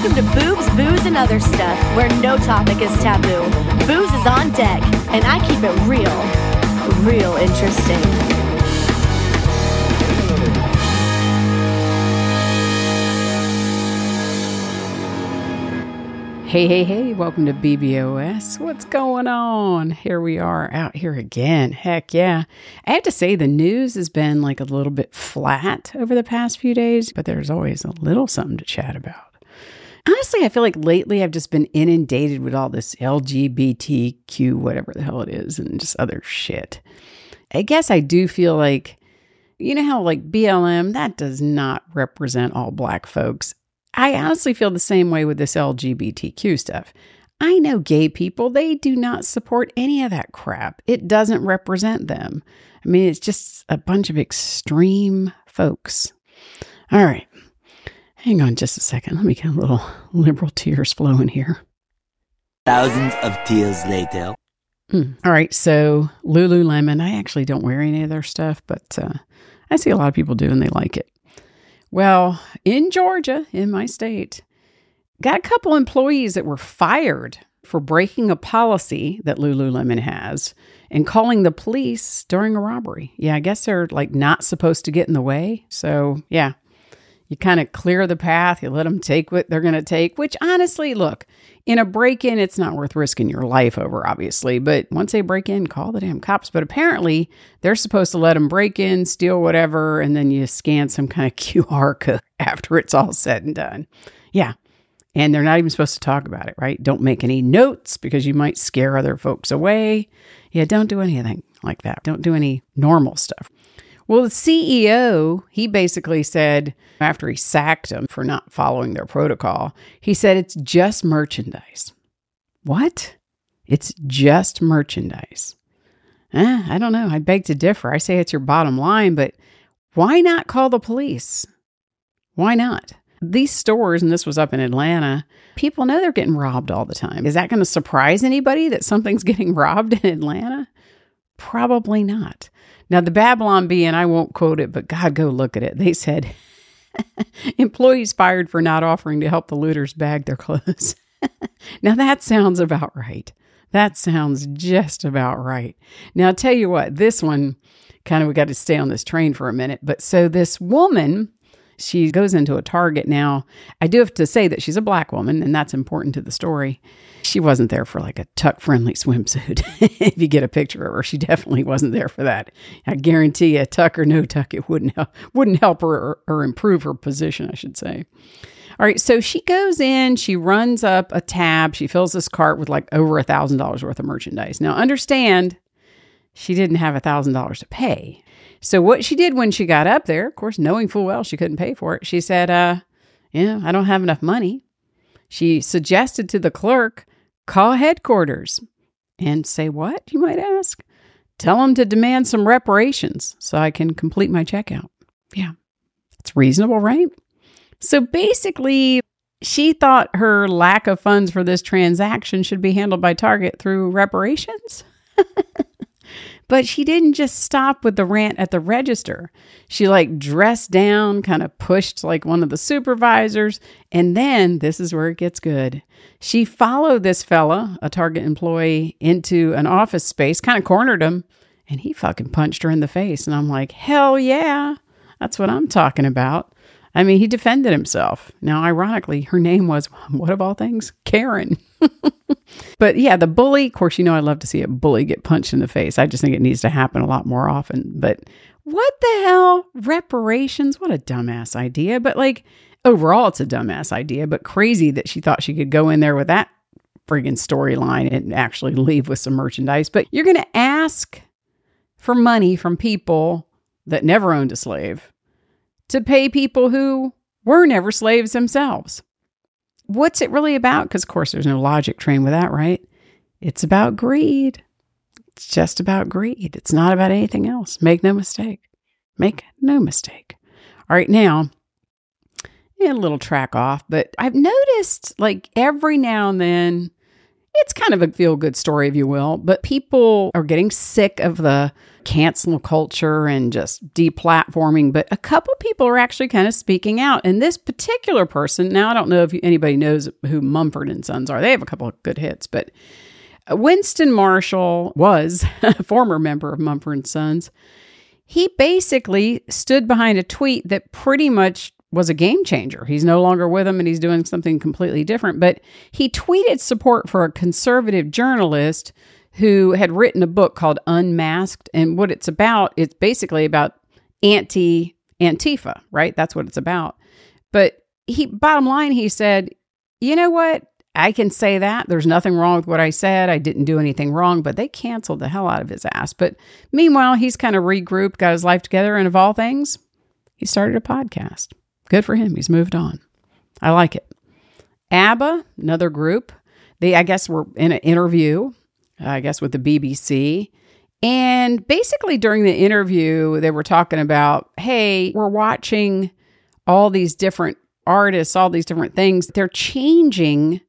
Welcome to Boobs, Booze, and Other Stuff, where no topic is taboo. Booze is on deck, and I keep it real, real interesting. Hey, hey, hey, welcome to BBOS. What's going on? Here we are out here again. Heck yeah. I have to say, the news has been like a little bit flat over the past few days, but there's always a little something to chat about. Honestly, I feel like lately I've just been inundated with all this LGBTQ, whatever the hell it is, and just other shit. I guess I do feel like, you know how like BLM, that does not represent all black folks. I honestly feel the same way with this LGBTQ stuff. I know gay people, they do not support any of that crap. It doesn't represent them. I mean, it's just a bunch of extreme folks. All right. Hang on just a second. Let me get a little liberal tears flowing here. Thousands of tears later. Mm. All right. So, Lululemon, I actually don't wear any of their stuff, but uh, I see a lot of people do and they like it. Well, in Georgia, in my state, got a couple employees that were fired for breaking a policy that Lululemon has and calling the police during a robbery. Yeah, I guess they're like not supposed to get in the way. So, yeah, you kind of clear the path, you let them take what they're going to take, which honestly, look, in a break in, it's not worth risking your life over, obviously. But once they break in, call the damn cops. But apparently, they're supposed to let them break in, steal whatever, and then you scan some kind of QR code after it's all said and done. Yeah. And they're not even supposed to talk about it, right? Don't make any notes because you might scare other folks away. Yeah, don't do anything like that. Don't do any normal stuff. Well, the CEO, he basically said after he sacked them for not following their protocol, he said it's just merchandise. What? It's just merchandise. Eh, I don't know. I beg to differ. I say it's your bottom line, but why not call the police? Why not? These stores, and this was up in Atlanta, people know they're getting robbed all the time. Is that going to surprise anybody that something's getting robbed in Atlanta? Probably not. Now, the Babylon Bee, and I won't quote it, but God, go look at it. They said, employees fired for not offering to help the looters bag their clothes. now, that sounds about right. That sounds just about right. Now, I'll tell you what, this one kind of, we got to stay on this train for a minute. But so this woman, she goes into a Target now. I do have to say that she's a black woman, and that's important to the story. She wasn't there for like a tuck friendly swimsuit. if you get a picture of her, she definitely wasn't there for that. I guarantee you, tuck or no tuck, it wouldn't help, wouldn't help her or, or improve her position, I should say. All right, so she goes in, she runs up a tab, she fills this cart with like over a thousand dollars worth of merchandise. Now, understand, she didn't have a thousand dollars to pay. So what she did when she got up there, of course, knowing full well she couldn't pay for it, she said, "Uh, yeah, I don't have enough money." She suggested to the clerk, "Call headquarters." And say what, you might ask? Tell them to demand some reparations so I can complete my checkout. Yeah, it's reasonable, right? So basically, she thought her lack of funds for this transaction should be handled by Target through reparations. But she didn't just stop with the rant at the register. She like dressed down, kind of pushed like one of the supervisors, and then this is where it gets good. She followed this fella, a Target employee, into an office space, kind of cornered him, and he fucking punched her in the face. And I'm like, hell yeah, that's what I'm talking about. I mean, he defended himself. Now, ironically, her name was, what of all things? Karen. but yeah, the bully, of course, you know, I love to see a bully get punched in the face. I just think it needs to happen a lot more often. But what the hell? Reparations? What a dumbass idea. But like, overall, it's a dumbass idea, but crazy that she thought she could go in there with that friggin' storyline and actually leave with some merchandise. But you're going to ask for money from people that never owned a slave to pay people who were never slaves themselves. What's it really about? Because, of course, there's no logic train with that, right? It's about greed. It's just about greed. It's not about anything else. Make no mistake. Make no mistake. All right, now, a little track off, but I've noticed like every now and then, It's kind of a feel good story, if you will, but people are getting sick of the cancel culture and just deplatforming. But a couple people are actually kind of speaking out. And this particular person, now I don't know if anybody knows who Mumford and Sons are, they have a couple of good hits, but Winston Marshall was a former member of Mumford and Sons. He basically stood behind a tweet that pretty much was a game changer. He's no longer with them and he's doing something completely different. But he tweeted support for a conservative journalist who had written a book called Unmasked. And what it's about, it's basically about anti Antifa, right? That's what it's about. But he, bottom line, he said, you know what? I can say that. There's nothing wrong with what I said. I didn't do anything wrong, but they canceled the hell out of his ass. But meanwhile, he's kind of regrouped, got his life together, and of all things, he started a podcast. Good for him. He's moved on. I like it. ABBA, another group. They, I guess, were in an interview, I guess, with the BBC. And basically, during the interview, they were talking about, hey, we're watching all these different artists, all these different things. They're changing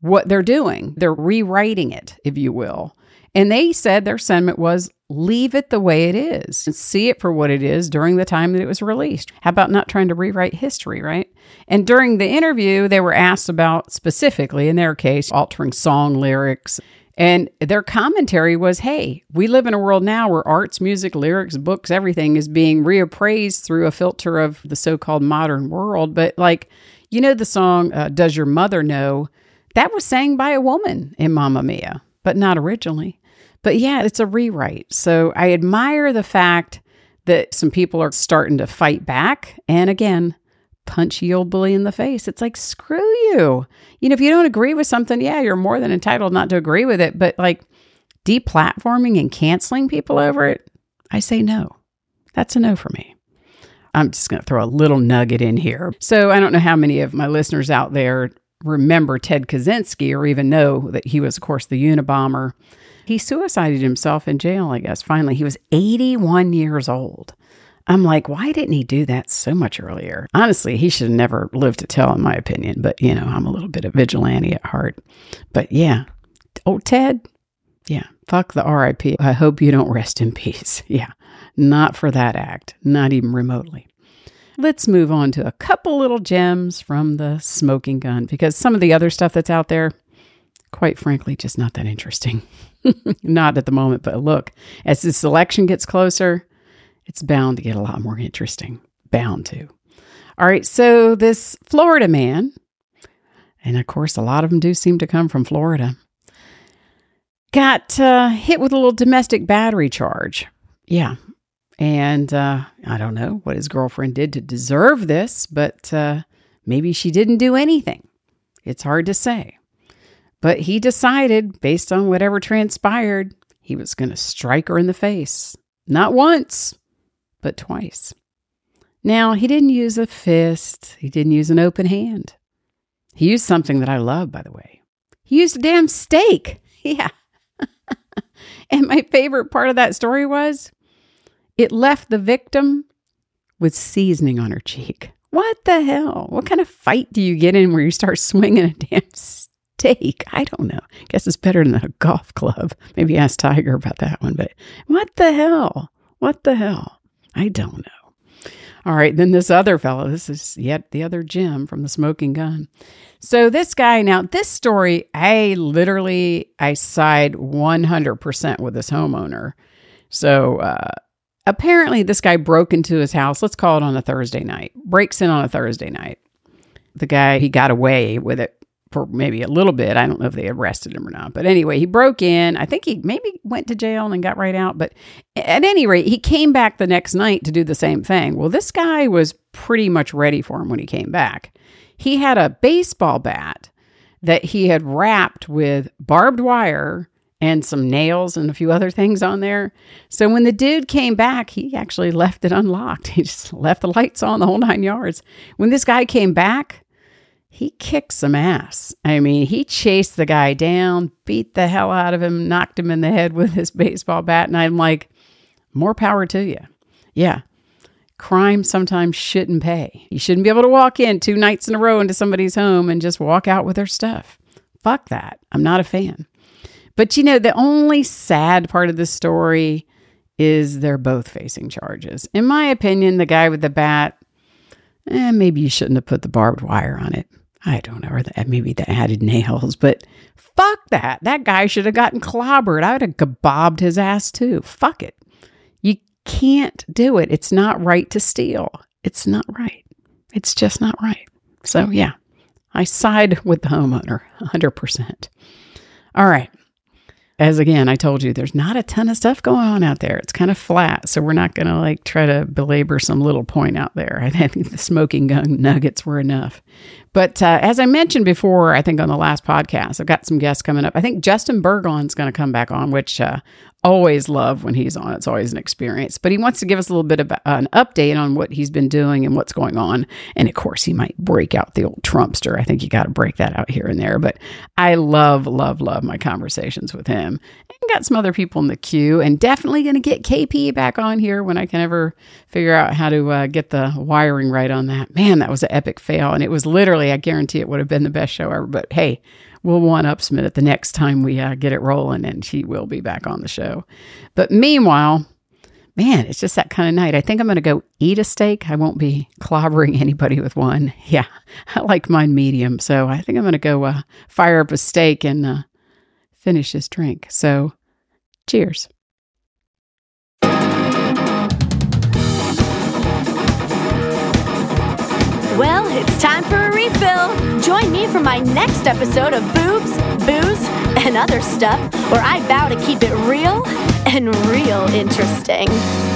what they're doing, they're rewriting it, if you will. And they said their sentiment was leave it the way it is and see it for what it is during the time that it was released. How about not trying to rewrite history, right? And during the interview, they were asked about specifically, in their case, altering song lyrics. And their commentary was hey, we live in a world now where arts, music, lyrics, books, everything is being reappraised through a filter of the so called modern world. But, like, you know, the song, uh, Does Your Mother Know? That was sang by a woman in Mamma Mia, but not originally. But yeah, it's a rewrite. So I admire the fact that some people are starting to fight back. And again, punch the old bully in the face. It's like, screw you. You know, if you don't agree with something, yeah, you're more than entitled not to agree with it. But like deplatforming and canceling people over it, I say no. That's a no for me. I'm just going to throw a little nugget in here. So I don't know how many of my listeners out there remember Ted Kaczynski or even know that he was, of course, the Unabomber. He suicided himself in jail, I guess. Finally, he was 81 years old. I'm like, why didn't he do that so much earlier? Honestly, he should have never lived to tell, in my opinion. But, you know, I'm a little bit of vigilante at heart. But yeah, oh, Ted, yeah, fuck the RIP. I hope you don't rest in peace. Yeah, not for that act, not even remotely. Let's move on to a couple little gems from the smoking gun because some of the other stuff that's out there, quite frankly, just not that interesting. not at the moment, but look, as this election gets closer, it's bound to get a lot more interesting. Bound to. All right, so this Florida man, and of course, a lot of them do seem to come from Florida, got uh, hit with a little domestic battery charge. Yeah, and uh, I don't know what his girlfriend did to deserve this, but uh, maybe she didn't do anything. It's hard to say. But he decided, based on whatever transpired, he was going to strike her in the face. Not once, but twice. Now, he didn't use a fist, he didn't use an open hand. He used something that I love, by the way. He used a damn steak. Yeah. and my favorite part of that story was it left the victim with seasoning on her cheek. What the hell? What kind of fight do you get in where you start swinging a damn steak? I don't know. Guess it's better than a golf club. Maybe ask Tiger about that one, but what the hell? What the hell? I don't know. All right, then this other fellow, this is yet the other Jim from the smoking gun. So this guy, now this story, I literally I side 100% with this homeowner. So uh apparently this guy broke into his house let's call it on a thursday night breaks in on a thursday night. The guy he got away with it for maybe a little bit. I don't know if they arrested him or not. But anyway he broke in. I think he maybe went to jail and got right out. But at any rate he came back the next night to do the same thing. Well this guy was pretty much ready for him when he came back. He had a baseball bat that he had wrapped with barbed wire and some nails and a few other things on there. So when the dude came back, he actually left it unlocked. He just left the lights on the whole nine yards. When this guy came back, he kicked some ass. I mean, he chased the guy down, beat the hell out of him, knocked him in the head with his baseball bat. And I'm like, more power to you. Yeah. Crime sometimes shouldn't pay. You shouldn't be able to walk in two nights in a row into somebody's home and just walk out with their stuff. Fuck that. I'm not a fan. But you know, the only sad part of the story is they're both facing charges. In my opinion, the guy with the bat, eh, maybe you shouldn't have put the barbed wire on it. I don't know, or the, maybe the added nails, but fuck that. That guy should have gotten clobbered. I would have kebabbed his ass too. Fuck it. You can't do it. It's not right to steal. It's not right. It's just not right. So, yeah, I side with the homeowner 100%. All right as again, I told you, there's not a ton of stuff going on out there. It's kind of flat. So we're not going to like try to belabor some little point out there. I think the smoking gun nuggets were enough. But uh, as I mentioned before, I think on the last podcast, I've got some guests coming up. I think Justin Burgon's going to come back on, which uh, always love when he's on. It's always an experience. But he wants to give us a little bit of an update on what he's been doing and what's going on. And of course, he might break out the old Trumpster. I think you got to break that out here and there. But I love, love, love my conversations with him. And got some other people in the queue, and definitely going to get KP back on here when I can ever figure out how to uh, get the wiring right on that. Man, that was an epic fail. And it was literally, I guarantee it would have been the best show ever. But hey, we'll one up it the next time we uh, get it rolling, and she will be back on the show. But meanwhile, man, it's just that kind of night. I think I'm going to go eat a steak. I won't be clobbering anybody with one. Yeah, I like mine medium. So I think I'm going to go uh, fire up a steak and uh, finish this drink. So cheers. Well, it's time for a refill. Join me for my next episode of Boobs, Booze, and Other Stuff, where I vow to keep it real and real interesting.